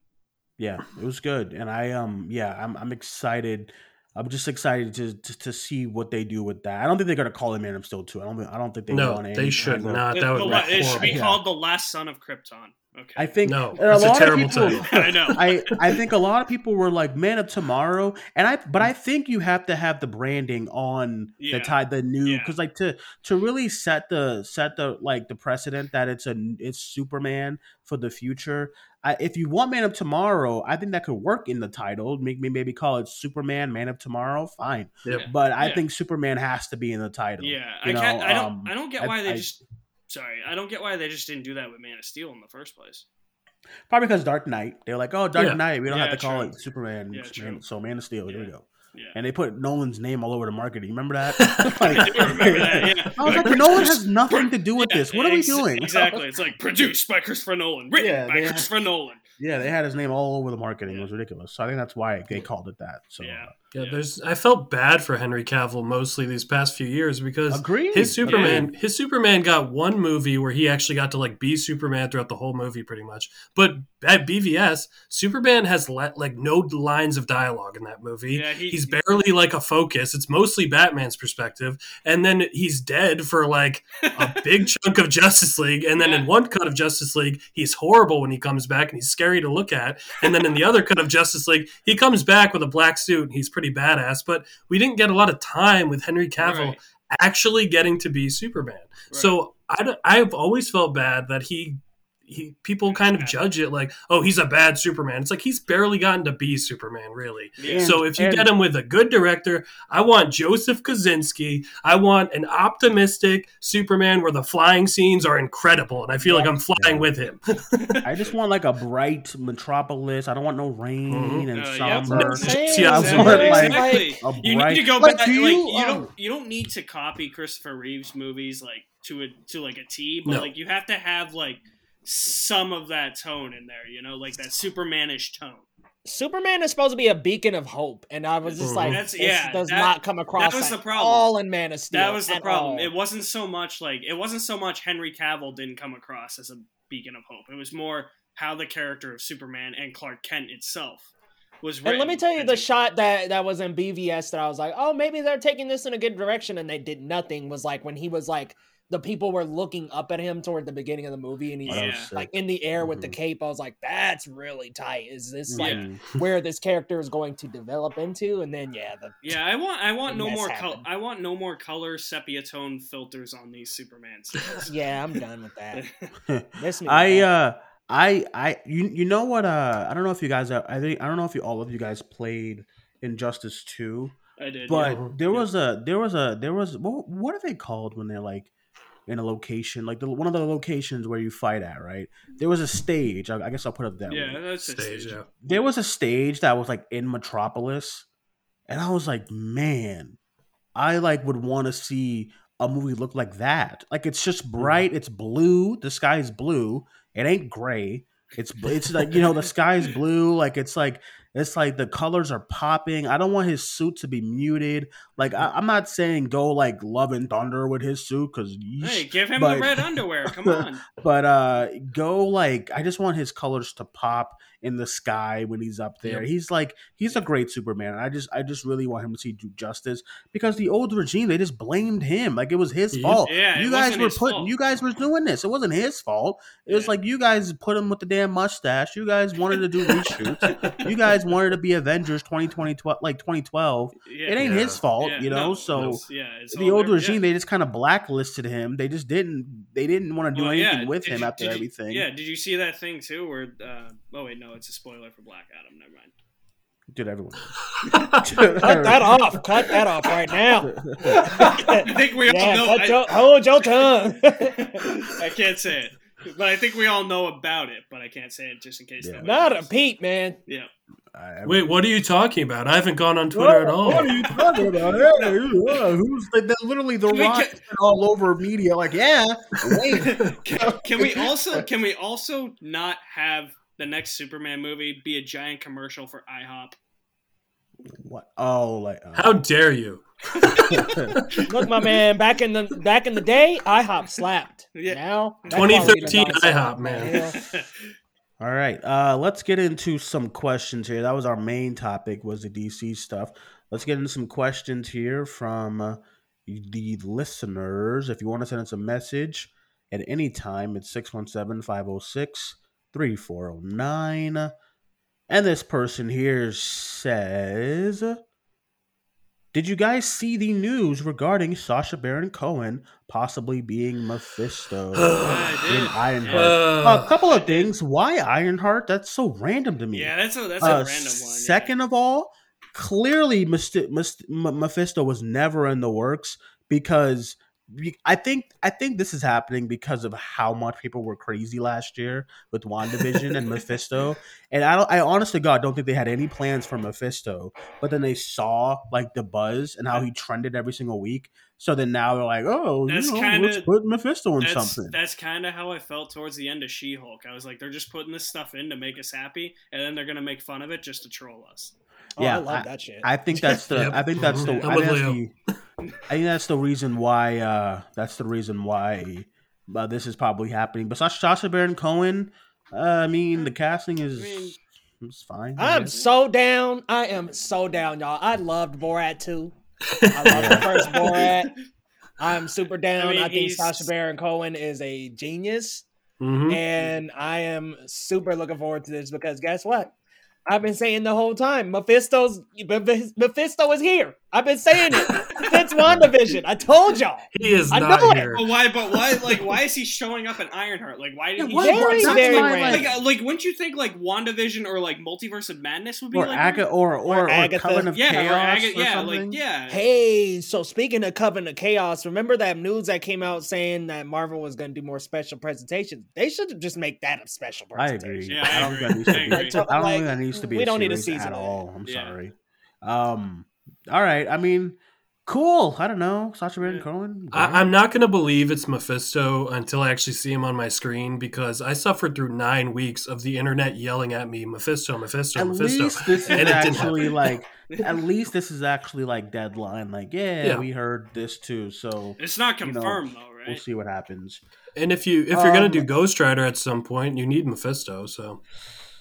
Yeah, it was good, and I um yeah I'm I'm excited. I'm just excited to, to to see what they do with that. I don't think they're gonna call him Man of Steel two. I don't think- I don't think they no, want any they should not. The- That the would la- be it should be horrible. Yeah. called the Last Son of Krypton. Okay. I think No, and that's a lot of people- title. I know. I I think a lot of people were like Man of Tomorrow, and I but I think you have to have the branding on Yeah. the tie the new Yeah. because like to to really set the set the like the precedent that it's a it's Superman for the future. I, if you want Man of Tomorrow, I think that could work in the title. Make me maybe call it Superman Man of Tomorrow. Fine, Yep. but I Yeah. think Superman has to be in the title. Yeah, you I can't. I don't. um, I don't get I- why they I- just. Sorry, I don't get why they just didn't do that with Man of Steel in the first place. Probably because Dark Knight. They were like, oh, Dark Yeah. Knight. We don't Yeah, have to call it Superman. Yeah, Man- so Man of Steel. Here we go. Yeah. And they put Nolan's name all over the marketing. Remember that? I remember that, yeah. I was like, Nolan has nothing to do with Yeah, this. What are we doing? Exactly. It's like produced by Christopher Nolan, written Yeah, by they have- Christopher Nolan. Yeah, they had his name all over the marketing. It was ridiculous. So I think that's why they called it that. So Yeah. Uh, Yeah, Yeah. there's. I felt bad for Henry Cavill mostly these past few years because Agreed. his Superman, his Superman got one movie where he actually got to like be Superman throughout the whole movie, pretty much. But at BVS, Superman has le- like no lines of dialogue in that movie. Yeah, he- he's barely like a focus. It's mostly Batman's perspective, and then he's dead for like a big chunk of Justice League, and then in one cut of Justice League, he's horrible when he comes back, and he's scary to look at. And then in the other cut of Justice League, he comes back with a black suit, and he's pretty badass. But we didn't get a lot of time with Henry Cavill Right. actually getting to be Superman. So I, I've always felt bad that he. He, people kind of judge it like, oh, he's a bad Superman. It's like he's barely gotten to be Superman, really. Yeah. So if you and- get him with a good director, I want Joseph Kosinski. I want an optimistic Superman where the flying scenes are incredible, and I feel like I'm flying with him. I just want like a bright metropolis. I don't want no rain Mhm. and Uh, somber. Same, Yeah, I same, want, like- you need to go Like, back. do like you, you um, don't. You don't need to copy Christopher Reeves movies like to a to like a T, but No. like you have to have like some of that tone in there. You know, like that Supermanish tone. Superman is supposed to be a beacon of hope, and I was just like, That's- yeah, does that- not come across That was the problem. all in Man of Steel. That was the problem. all. It wasn't so much like it wasn't so much Henry Cavill didn't come across as a beacon of hope. It was more how the character of Superman and Clark Kent itself was written. And let me tell you, the shot that that was in BVS that I was like, oh, maybe they're taking this in a good direction, and they did nothing. Was like when he was like, the people were looking up at him toward the beginning of the movie, and he's Yeah. like in the air with the Mhm. cape. I was like, that's really tight. Is this like Mhm. where this character is going to develop into? And then yeah, the Yeah, I want I want no more color. I want no more color sepia tone filters on these Superman scenes. yeah, I'm done with that. This I bad. uh I I you you know what uh I don't know if you guys uh, I think I don't know if you all of you guys played Injustice 2 I did. but yeah. there was a there was a there was what, what are they called when they're like in a location like the one of the locations where you fight at right there was a mm-hmm. stage I, I guess I'll put it that way yeah, that's a Stage, stage. yeah. there was a stage that was like in Metropolis, and I was like, man, I like would want to see a movie look like that. Like it's just mm-hmm. bright, it's blue, the sky is blue, it ain't gray. It's it's like you know the sky is blue, like it's like it's like the colors are popping. I don't want his suit to be muted. Like I, I'm not saying go like Love and Thunder with his suit because Hey, give him but- the red underwear. Come on. but uh go like i just want his colors to pop in the sky when he's up there Yep. he's like he's a great superman i just i just really want him to see do justice because the old regime they just blamed him like it was his Yep. fault Yeah, you guys were putting fault. you guys were doing this it wasn't his fault it was like you guys put him with the damn mustache you guys wanted to do reshoots you guys wanted to be avengers 2020 like 2012 Yeah, it ain't Yeah. his fault yeah, you know no, so it's- yeah, it's the old their- regime yeah. they just kind of blacklisted him they just didn't they didn't want to do Well, anything yeah, with did him you- after did you- everything Yeah, did you see that thing too? Where uh, oh wait, no, it's a spoiler for Black Adam. Never mind. Did everyone? Cut that off. Cut that off right now. I think we all Yeah, know. cut I, your- hold your tongue. I can't say it, but I think we all know about it. But I can't say it just in case. Yeah. nobody Not a peep, man. Yeah. I, Wait, what are you talking about? I haven't gone on Twitter at all. What are you talking about? Hey, uh, who's the, the- literally the Can rock all over media? Like, yeah, wait. Can, can we also can we also not have the next Superman movie be a giant commercial for IHOP? what? Oh, like uh, How dare you? Look, my man, back in the back in the day, IHOP slapped. Yeah. Now, 2013 quality done gone IHOP, man. Hell. All right, uh, let's get into some questions here. That was our main topic, was the DC stuff. Let's get into some questions here from uh, the listeners. If you want to send us a message at any time, it's 617-506-3409. And this person here says, did you guys see the news regarding Sacha Baron Cohen possibly being Mephisto in. Ironheart? Uh, a couple of things. Why Ironheart? That's so random to me. Yeah, that's a that's a Uh, random one. yeah. Second of all, clearly Myst- Myst- M- Mephisto was never in the works because be- I think I think this is happening because of how much people were crazy last year with WandaVision and Mephisto. And I don't I honestly God don't think they had any plans for Mephisto, but then they saw like the buzz and how he trended every single week. So then now they're like, oh, That's you know, kinda- let's put Mephisto in that's, something. That's kind of how I felt towards the end of She-Hulk. I was like, they're just putting this stuff in to make us happy, and then they're gonna make fun of it just to troll us. Oh, Yeah, I love that shit. I think that's the. Yep. I think that's the. I'm I with think that's the. I think that's the reason why. Uh, that's the reason why. Uh, this is probably happening. But Sasha, Sacha Baron Cohen. Uh, I mean, the casting is. I mean- it's fine. I I'm guess. so down. I am so down, y'all. I loved Borat too. I love the first Borat. I'm super down. I I, think he's- Sacha Baron Cohen is a genius, mhm. and I am super looking forward to this because guess what? I've been saying the whole time, Mephisto's Mephisto is here. I've been saying it since WandaVision. I told y'all. He is I not know it. here. But why? But why? Like, why is he showing up in Ironheart? Like, why did Yeah, he? what- show Very, up? that's very my, random. Like, uh, like, wouldn't you think like WandaVision or like Multiverse of Madness would be or like? Aga, or or, or, Agatha. Coven of yeah, Chaos or Aga, or yeah, something. like yeah. Hey, so speaking of Coven of Chaos, remember that news that came out saying that Marvel was going to do more special presentations? They should just make that a special I presentation. agree. Yeah, I I don't agree. think that needs to I be. agree. I don't like, think that needs to be. we don't need a season at all. I'm sorry. Um. All right. I mean, cool. I don't know. Sacha Baron Cohen. I, I'm not going to believe it's Mephisto until I actually see him on my screen because I suffered through nine weeks of the internet yelling at me, Mephisto, Mephisto, at Mephisto. least this is And it didn't actually like at least this is actually like deadline like yeah, Yeah. we heard this too so It's not You know, confirmed though, right? we'll see what happens And if you if you're gonna Um, do Ghost Rider at some point, you need Mephisto. So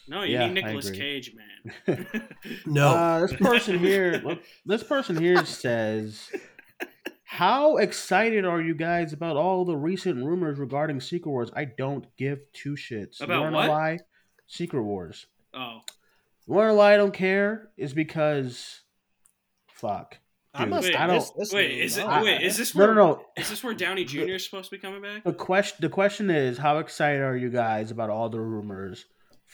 No, you Yeah, need I Nicolas. Cage, man. no, uh, this person here look, this person here says how excited are you guys about all the recent rumors regarding secret wars i don't give two shits About you wanna what? know why secret wars oh, you wanna know why i don't care is because fuck I Dude, must Wait, I don't- this wait, is it? Oh, wait, is this no where? no no Is this where Downey Jr. is supposed to be coming back? The question the question is how excited are you guys about all the rumors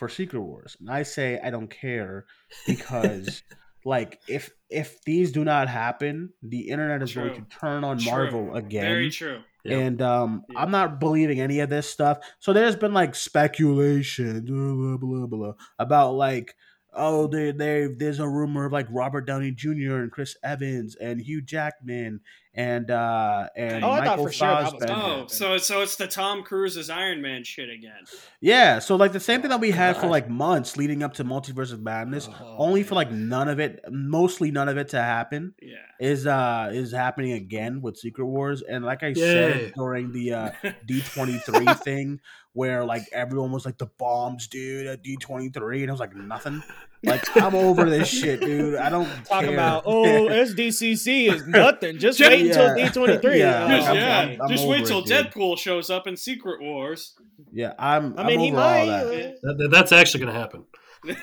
for Secret Wars? And I say I don't care because like if if these do not happen, the internet is going to turn on True. Marvel again. Very true. Yeah. And um, Yeah. I'm not believing any of this stuff. So there's been like speculation, blah blah blah, blah about like, oh, they they there's a rumor of like Robert Downey Jr. and Chris Evans and Hugh Jackman and uh and Oh, I thought Michael for sure that was Fassbender. Oh, so so it's the Tom Cruise's Iron Man shit again. Yeah, so like the same thing that we had for like months leading up to Multiverse of Madness, Oh, only for like none of it, mostly none of it to happen, Yeah. is uh is happening again with Secret Wars. And like I Yay. said during the uh D twenty three thing, where like everyone was like the bombs, dude, at D twenty three, and it was like nothing. Like I'm over this shit, dude. I don't talk care. about oh SDCC is nothing. Just Just- wait until D twenty three. Yeah, Just, I'm- yeah. I'm- I'm just wait till it, dude. Deadpool shows up in Secret Wars. yeah, I'm. I I'm mean, he might. that. That- that- that's actually going to happen.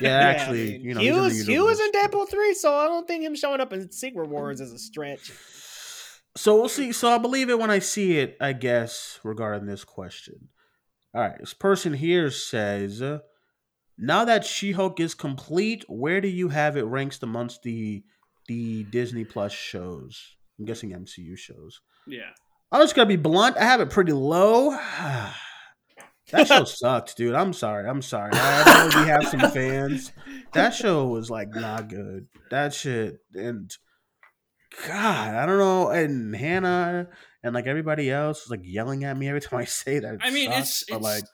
Yeah, actually, you know, he he's in the was he was in Deadpool three, so I don't think him showing up in Secret Wars is a stretch. So we'll see. So I believe it when I see it, I guess, regarding this question. All right. This person here says, uh, now that She-Hulk is complete, where do you have it ranked amongst the the Disney Plus shows? I'm guessing MCU shows. Yeah. I'm just gonna be blunt. I have it pretty low. that show sucked, dude. I'm sorry. I'm sorry. I know we have some fans. That show was like not good. That shit and God, I don't know. And Hannah and like everybody else was like yelling at me every time I say that. I mean, sucks, it's, it's like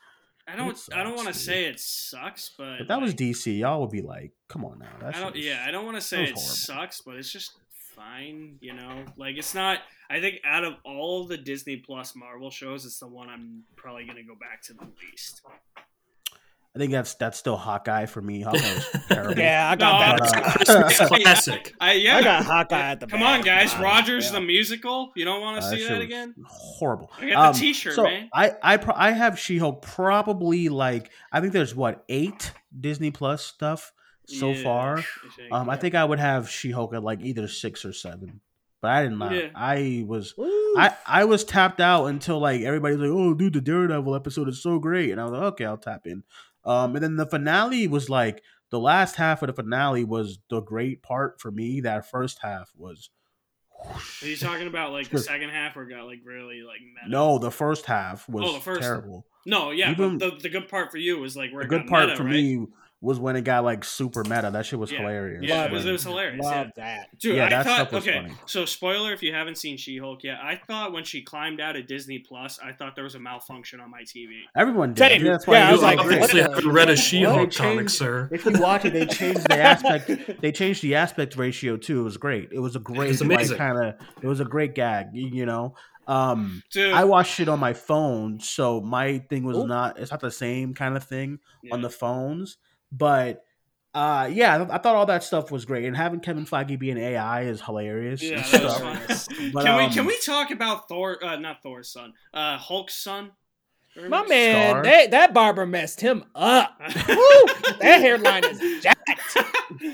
I don't it I don't want to say it sucks, but if that was DC, y'all would be like, "Come on now." That I don't was- yeah, I don't want to say it horrible. sucks, but it's just fine, you know? Like it's not I think out of all the Disney Plus Marvel shows, it's the one I'm probably gonna go back to the least. I think that's that's still Hawkeye for me. Hawkeye was terrible. Yeah, I got No, that. It's classic. I yeah. I got Hawkeye at the Come back. on, guys! Nah, Rogers yeah. the musical. You don't want Uh, to that see that again? Horrible. I got the Um, T-shirt, so man. I I pro- I have She-Hulk probably like I think there's what eight Disney Plus stuff so Yeah, far. I think. Um, I think I would have She-Hulk at like either six or seven, but I did not. Yeah. I was Woo. I I was tapped out until like everybody was like, "Oh, dude, the Daredevil episode is so great," and I was like, "Okay, I'll tap in." Um, and then the finale was like the last half of the finale was the great part for me. That first half was. Are you talking about like the second half where it got like really like meta? No, the first half was Oh, the first- terrible. No, yeah, Even- but the, the good part for you was like where The good part meta, for right? me was when it got like super meta. That shit was Yeah. hilarious. Yeah, it was, it was hilarious. Love yeah. that. Dude, Yeah, I that thought stuff was okay. funny. So spoiler if you haven't seen She-Hulk yet, I thought when she climbed out of Disney Plus, I thought there was a malfunction on my TV. Everyone did. Same. Yeah, that's why Yeah, I it was was like, like, obviously the- haven't read a She-Hulk they comic, sir. If you watch it, they changed the aspect. They changed the aspect ratio too. It was great. It was a great, was like, amazing. kind of. It was a great gag. You, you know. Um, Dude, I watched it on my phone, so my thing was Ooh. not. It's not the same kind of thing on the phones, but. Uh yeah, I, I thought all that stuff was great, and having Kevin Feige be an AI is hilarious. Yeah, and that was But, can we um, can we talk about Thor? Uh, not Thor's son. Uh, Hulk's son. My man, Skaar. that, that barber messed him up. Woo! That hairline is jacked.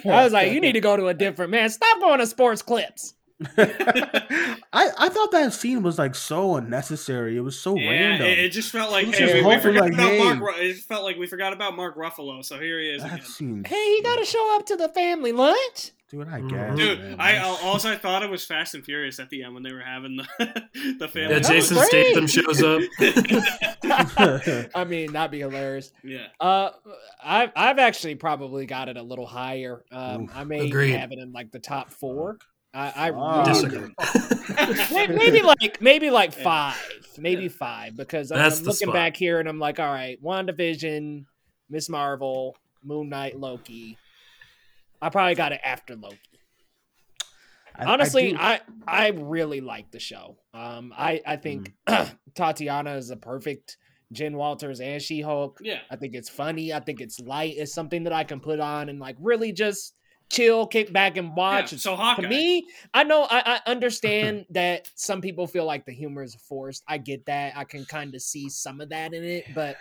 I was like, you need to go to a different man. Stop going to sports clips. I I thought that scene was like so unnecessary. It was so Yeah, random. it, it just felt like hey, just we, we forgot like, about hey. Mark. Ru- It felt like we forgot about Mark Ruffalo, so here he is again. that scene, Hey, he got to show up to the family lunch. dude. I Mhm. guess, Dude, man. I That's- all I thought it was Fast and Furious at the end when they were having the the family. Yeah, Jason. Statham shows up. I mean, that'd be hilarious. yeah. Uh, I've I've actually probably got it a little higher. Um, Oof. I may Agreed. have it in like the top four. I, I Fuck. really- Disagree. Maybe like maybe like five, maybe five, because I'm, That's I'm looking spot. back here and I'm like, all right, WandaVision, Miss Marvel, Moon Knight, Loki. I probably got it after Loki. I- I Honestly, do- I, I really like the show. Um, I I think Mm. Tatiana is a perfect Jen Walters and She Hulk. Yeah. I think it's funny. I think it's light. It's something that I can put on and like really just chill, kick back and watch. Yeah, so Hawkeye. to me, I know I, I understand that some people feel like the humor is forced. I get that. I can kind of see some of that in it, but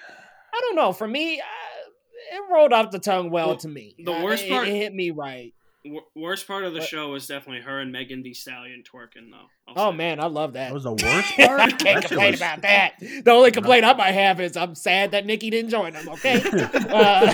I don't know. For me, I, it rolled off the tongue well, Well, to me. the I- worst it- part- it, hit me right. W- worst part of the What? show was definitely her and Megan Thee Stallion twerking though. I'll Oh say. man, I love that. that was the worst part. I can't That complain was- about that. The only complaint I might have is I'm sad that Nikki didn't join them. Okay. Uh,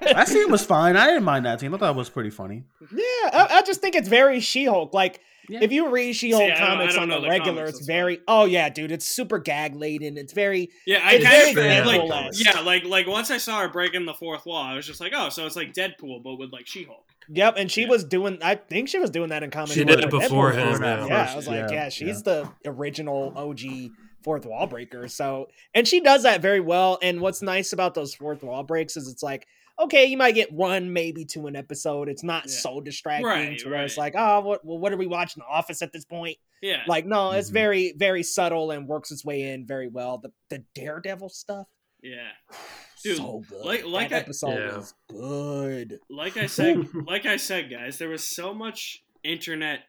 That scene was fine. I didn't mind that scene. I thought it was pretty funny. yeah, I, I just think it's very She-Hulk. Like Yeah. if you read She-Hulk See, I don't- I comics on know the the regular, comics, it's that's very. Oh yeah, dude, it's super gag laden. It's very. Yeah, I It's kind very of figured, like yeah, like like once I saw her breaking the fourth wall, I was just like, oh, so it's like Deadpool but with like She-Hulk. Yep, and she Yeah. was doing. I think she was doing that in comics. She did it Deadpool beforehand, was out. yeah. Yeah, I was like, yeah, yeah, she's the original OG fourth wall breaker. So, and she does that very well. And what's nice about those fourth wall breaks is it's like, okay, you might get one, maybe two an episode. It's not Yeah. so distracting Right, to where it's like, oh, what, well, what are we watching? The Office at this point? Yeah. Like, no, it's Mhm. very, very subtle and works its way in very well. The the Daredevil stuff, yeah. Dude, so good. like- like that I- episode Yeah. was good. Like I said, like I said, guys, there was so much internet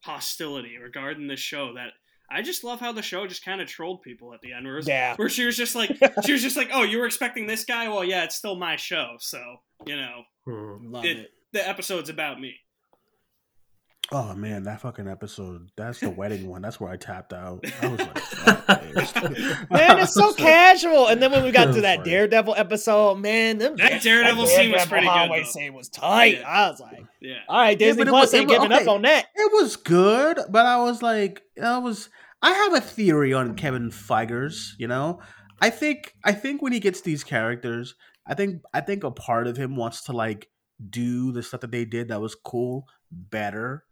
hostility regarding this show that I just love how the show just kind of trolled people at the end. Where, was- Yeah. where she was just like, she was just like, oh, you were expecting this guy? Well, yeah, it's still my show, so you know, Hmm. Love It- it. the episode's about me. Oh man, that fucking episode. That's the wedding one. That's where I tapped out. I was like, fuck this. Man, it's so casual. And then when we got to that funny. Daredevil episode, man, them, That Daredevil scene was pretty good, hallway though. scene was tight. Yeah. I was like, Yeah. all right, Yeah, Disney but it Plus was- it ain't was- giving okay. up on that. It was good, but I was like, I was. I have a theory on Kevin Feigers. You know, I think I think when he gets these characters, I think I think a part of him wants to like do the stuff that they did that was cool better.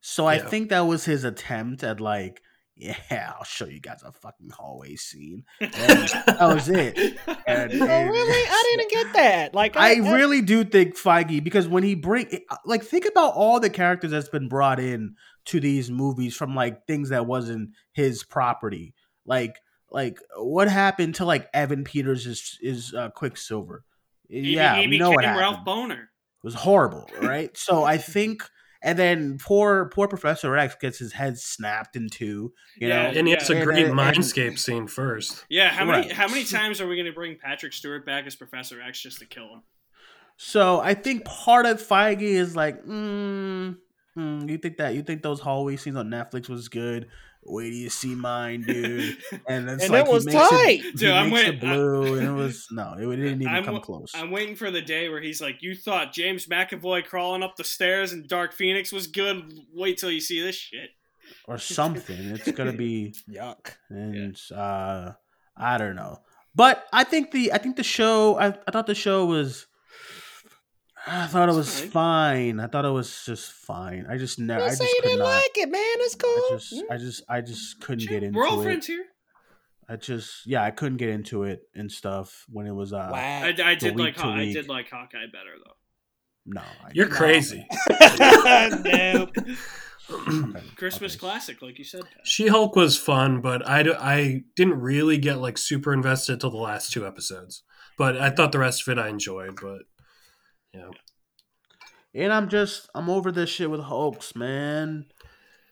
So I think that was his attempt at like, yeah, I'll show you guys a fucking hallway scene. And that was it. And, Oh, really? I didn't get that. Like, I really do think Feige because when he bring like think about all the characters that's been brought in to these movies from like things that wasn't his property. Like like what happened to like Evan Peters is is uh, Quicksilver. He, yeah, he we know what became happened. Ralph Bohner. It was horrible, right? so I think and then poor poor Professor X gets his head snapped in two. You Yeah. know, And he has a great and- mindscape scene first. Yeah, how many Right. how many times are we going to bring Patrick Stewart back as Professor X just to kill him? So I think part of Feige is like, mm, mm, you think that you think those hallway scenes on Netflix was good? Wait till you see mine, dude. And it's And like it he was makes tight. It, Dude, he I'm waiting- blue, and it was no, it didn't even I'm come close. I'm waiting for the day where he's like, "You thought James McAvoy crawling up the stairs in Dark Phoenix was good? Wait till you see this shit." or something. It's gonna be, Yuck. and uh, I don't know. But I think the I think the show. I, I thought the show was. I thought it was fine. fine. I thought it was just fine. I just never. I just you could didn't not. like it, man. It's cool. I just, I just, I just couldn't get into We're it. friends here. I just, yeah, I couldn't get into it and stuff when it was. uh wow. I, I did like Haw- I did like Hawkeye better though. No, I, You're crazy. nope. Okay, Christmas okay. classic, like you said. She Hulk was fun, but I, I didn't really get like super invested till the last two episodes. But I thought the rest of it I enjoyed. But yeah, And I'm just, I'm over this shit with Hulks, man.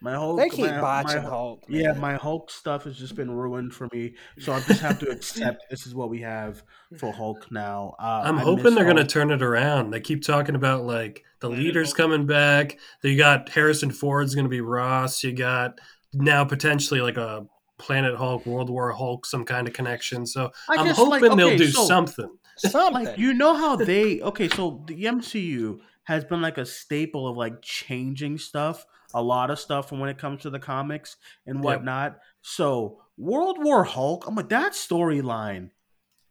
My Hulk, They keep my, botching my, Hulk. Yeah, my Hulk stuff has just been ruined for me. So I just have to accept this is what we have for Hulk now. Uh, I'm I hoping they're gonna turn it around. They keep talking about like the leaders coming back. You got Harrison Ford's gonna be Ross. You got now potentially like a Planet Hulk, World War Hulk, some kind of connection. So I I'm hoping like, they'll do so- something. Something. like you know how they okay so the mcu has been like a staple of like changing stuff a lot of stuff from when it comes to the comics and Yep. whatnot so world war hulk i'm like that storyline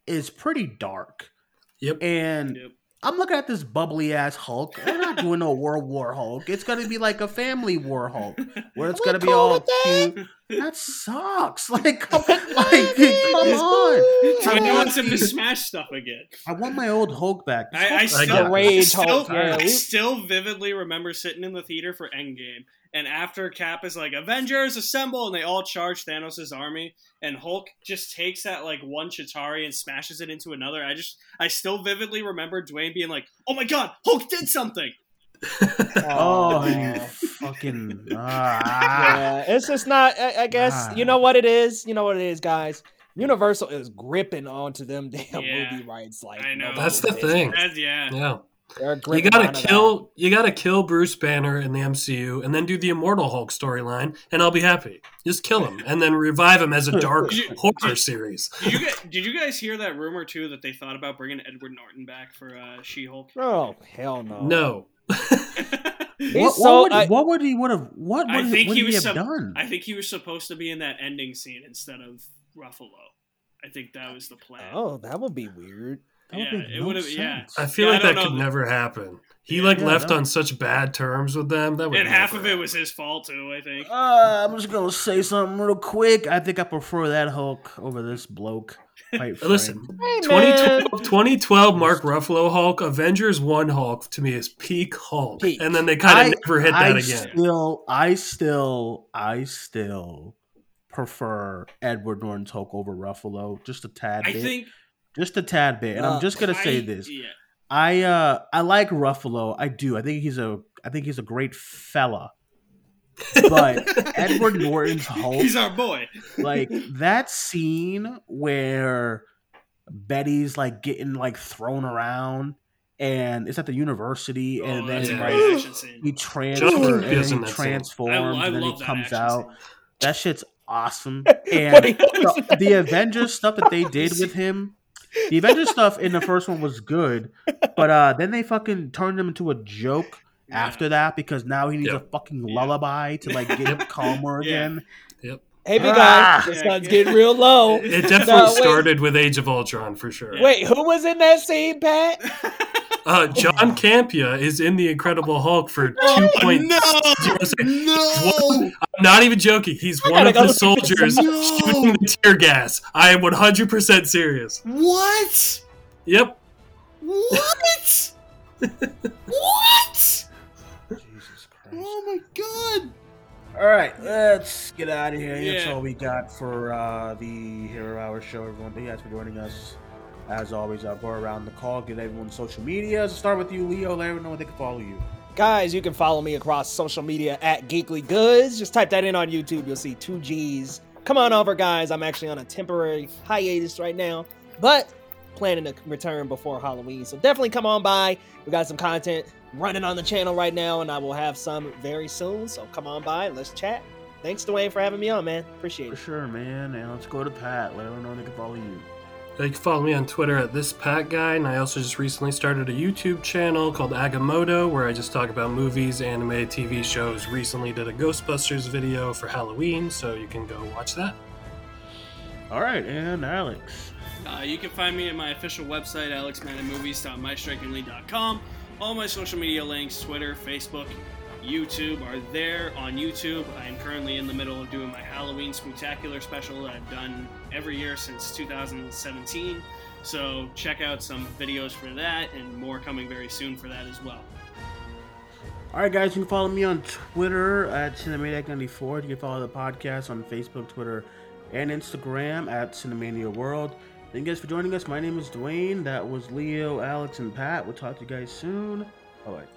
is pretty dark Yep. and Yep. I'm looking at this bubbly ass hulk they're not doing no world war hulk it's gonna be like a family war hulk where it's We're gonna be all that. cute that sucks like come, like, come on So I he want him to smash stuff again. I want my old Hulk back. I, I still. I Rage still, I still vividly remember sitting in the theater for Endgame, and after Cap is like, "Avengers assemble!" and they all charge Thanos' army, and Hulk just takes that like one Chitauri and smashes it into another. I just, I still vividly remember Dwayne being like, "Oh my god, Hulk did something!" Oh, you man. fucking. Ah. yeah, it's just not. I, I guess you know what it is. You know what it is, guys. Universal is gripping onto them damn Yeah, movie rights. Like I know. That's the thing. business. That's, yeah, Yeah. They're You gotta onto that. kill you gotta kill Bruce Banner in the MCU and then do the Immortal Hulk storyline and I'll be happy. Just kill him and then revive him as a dark You- horror series. Did you guys, did you guys hear that rumor too that they thought about bringing Edward Norton back for uh, She-Hulk? Oh hell no. No. What, so. what, would, I- what would he would have? What would, I think would he he, was have some- done? I think he was supposed to be in that ending scene instead of Ruffalo. I think that was the plan. oh, that would be weird. That would yeah, make it no would have. Yeah. I feel Yeah, like I don't that could know. never happen. He Yeah. like Yeah, left no. on such bad terms with them. That would and half never of it was his fault too. I think. Uh, I'm just gonna say something real quick. I think I prefer that Hulk over this bloke. Quite Listen. Hey man. 2012, 2012 Mark Ruffalo Hulk, Avengers 1 Hulk to me is peak Hulk. Peak. And then they kind of never hit I that again. Still, I still, I still prefer Edward Norton's Hulk over Ruffalo, just a tad I bit, think. Just a tad bit. And Uh, I'm just gonna say I- this: Yeah. I uh I like Ruffalo. I do. I think he's a I think he's a great fella. But Edward Norton's Hulk, He's our boy. like that scene where Betty's like getting like thrown around and it's at the university, and Oh, then that's a yeah. like great action he John transfer and is he in that scene. transforms, I, I and then he comes out. scene. That shit's awesome. And the, the Avengers stuff that they did with him, the Avengers stuff in the first one was good, but uh, then they fucking turned him into a joke Yeah. after that because now he needs Yep. a fucking Yeah. lullaby to like get him calmer Yeah. again. Hey, big Ah! guy, this Yeah, gun's yeah. getting real low. It definitely No, started with Age of Ultron for sure. Wait, who was in that scene, Pat? Uh, John Campea is in the Incredible Hulk for two point no, zero seconds. no. I'm not even joking. He's I one of the look at this. soldiers No. shooting the tear gas. I am 100% serious. What? Yep. What? what? Jesus Christ. Oh my god. All right, let's get out of here. That's all we got for uh, the Hero Hour show, everyone. Thank you guys for joining us. As always, I'll go around the call, get everyone's social media. Start with you, Leo. Let everyone know where they can follow you. Guys, you can follow me across social media at Geekly Goods. Just type that in on YouTube. You'll see two G's. Come on over, guys. I'm actually on a temporary hiatus right now, but planning to return before Halloween. So definitely come on by. We got some content running on the channel right now, and I will have some very soon. So come on by. Let's chat. Thanks, Dwayne, for having me on, man. Appreciate it. For sure, man. And let's go to Pat. Let everyone know they can follow you. You can follow me on Twitter at this Pat guy, and I also just recently started a YouTube channel called Agamotto, where I just talk about movies, anime, TV shows. Recently did a Ghostbusters video for Halloween, so you can go watch that. All right, and Alex. Uh, you can find me at my official website, alexmanandmovies.mystrikingly.com. All my social media links, Twitter, Facebook, YouTube, are there on YouTube. I am currently in the middle of doing my Halloween Spooktacular special that I've done every year since 2017. So check out some videos for that, and more coming very soon for that as well. All right, guys, you can follow me on Twitter at Cinemaniac94. You can follow the podcast on Facebook, Twitter, and Instagram at Cinemania World. Thank you guys for joining us. My name is Dwayne. That was Leo, Alex, and Pat. We'll talk to you guys soon. Bye bye.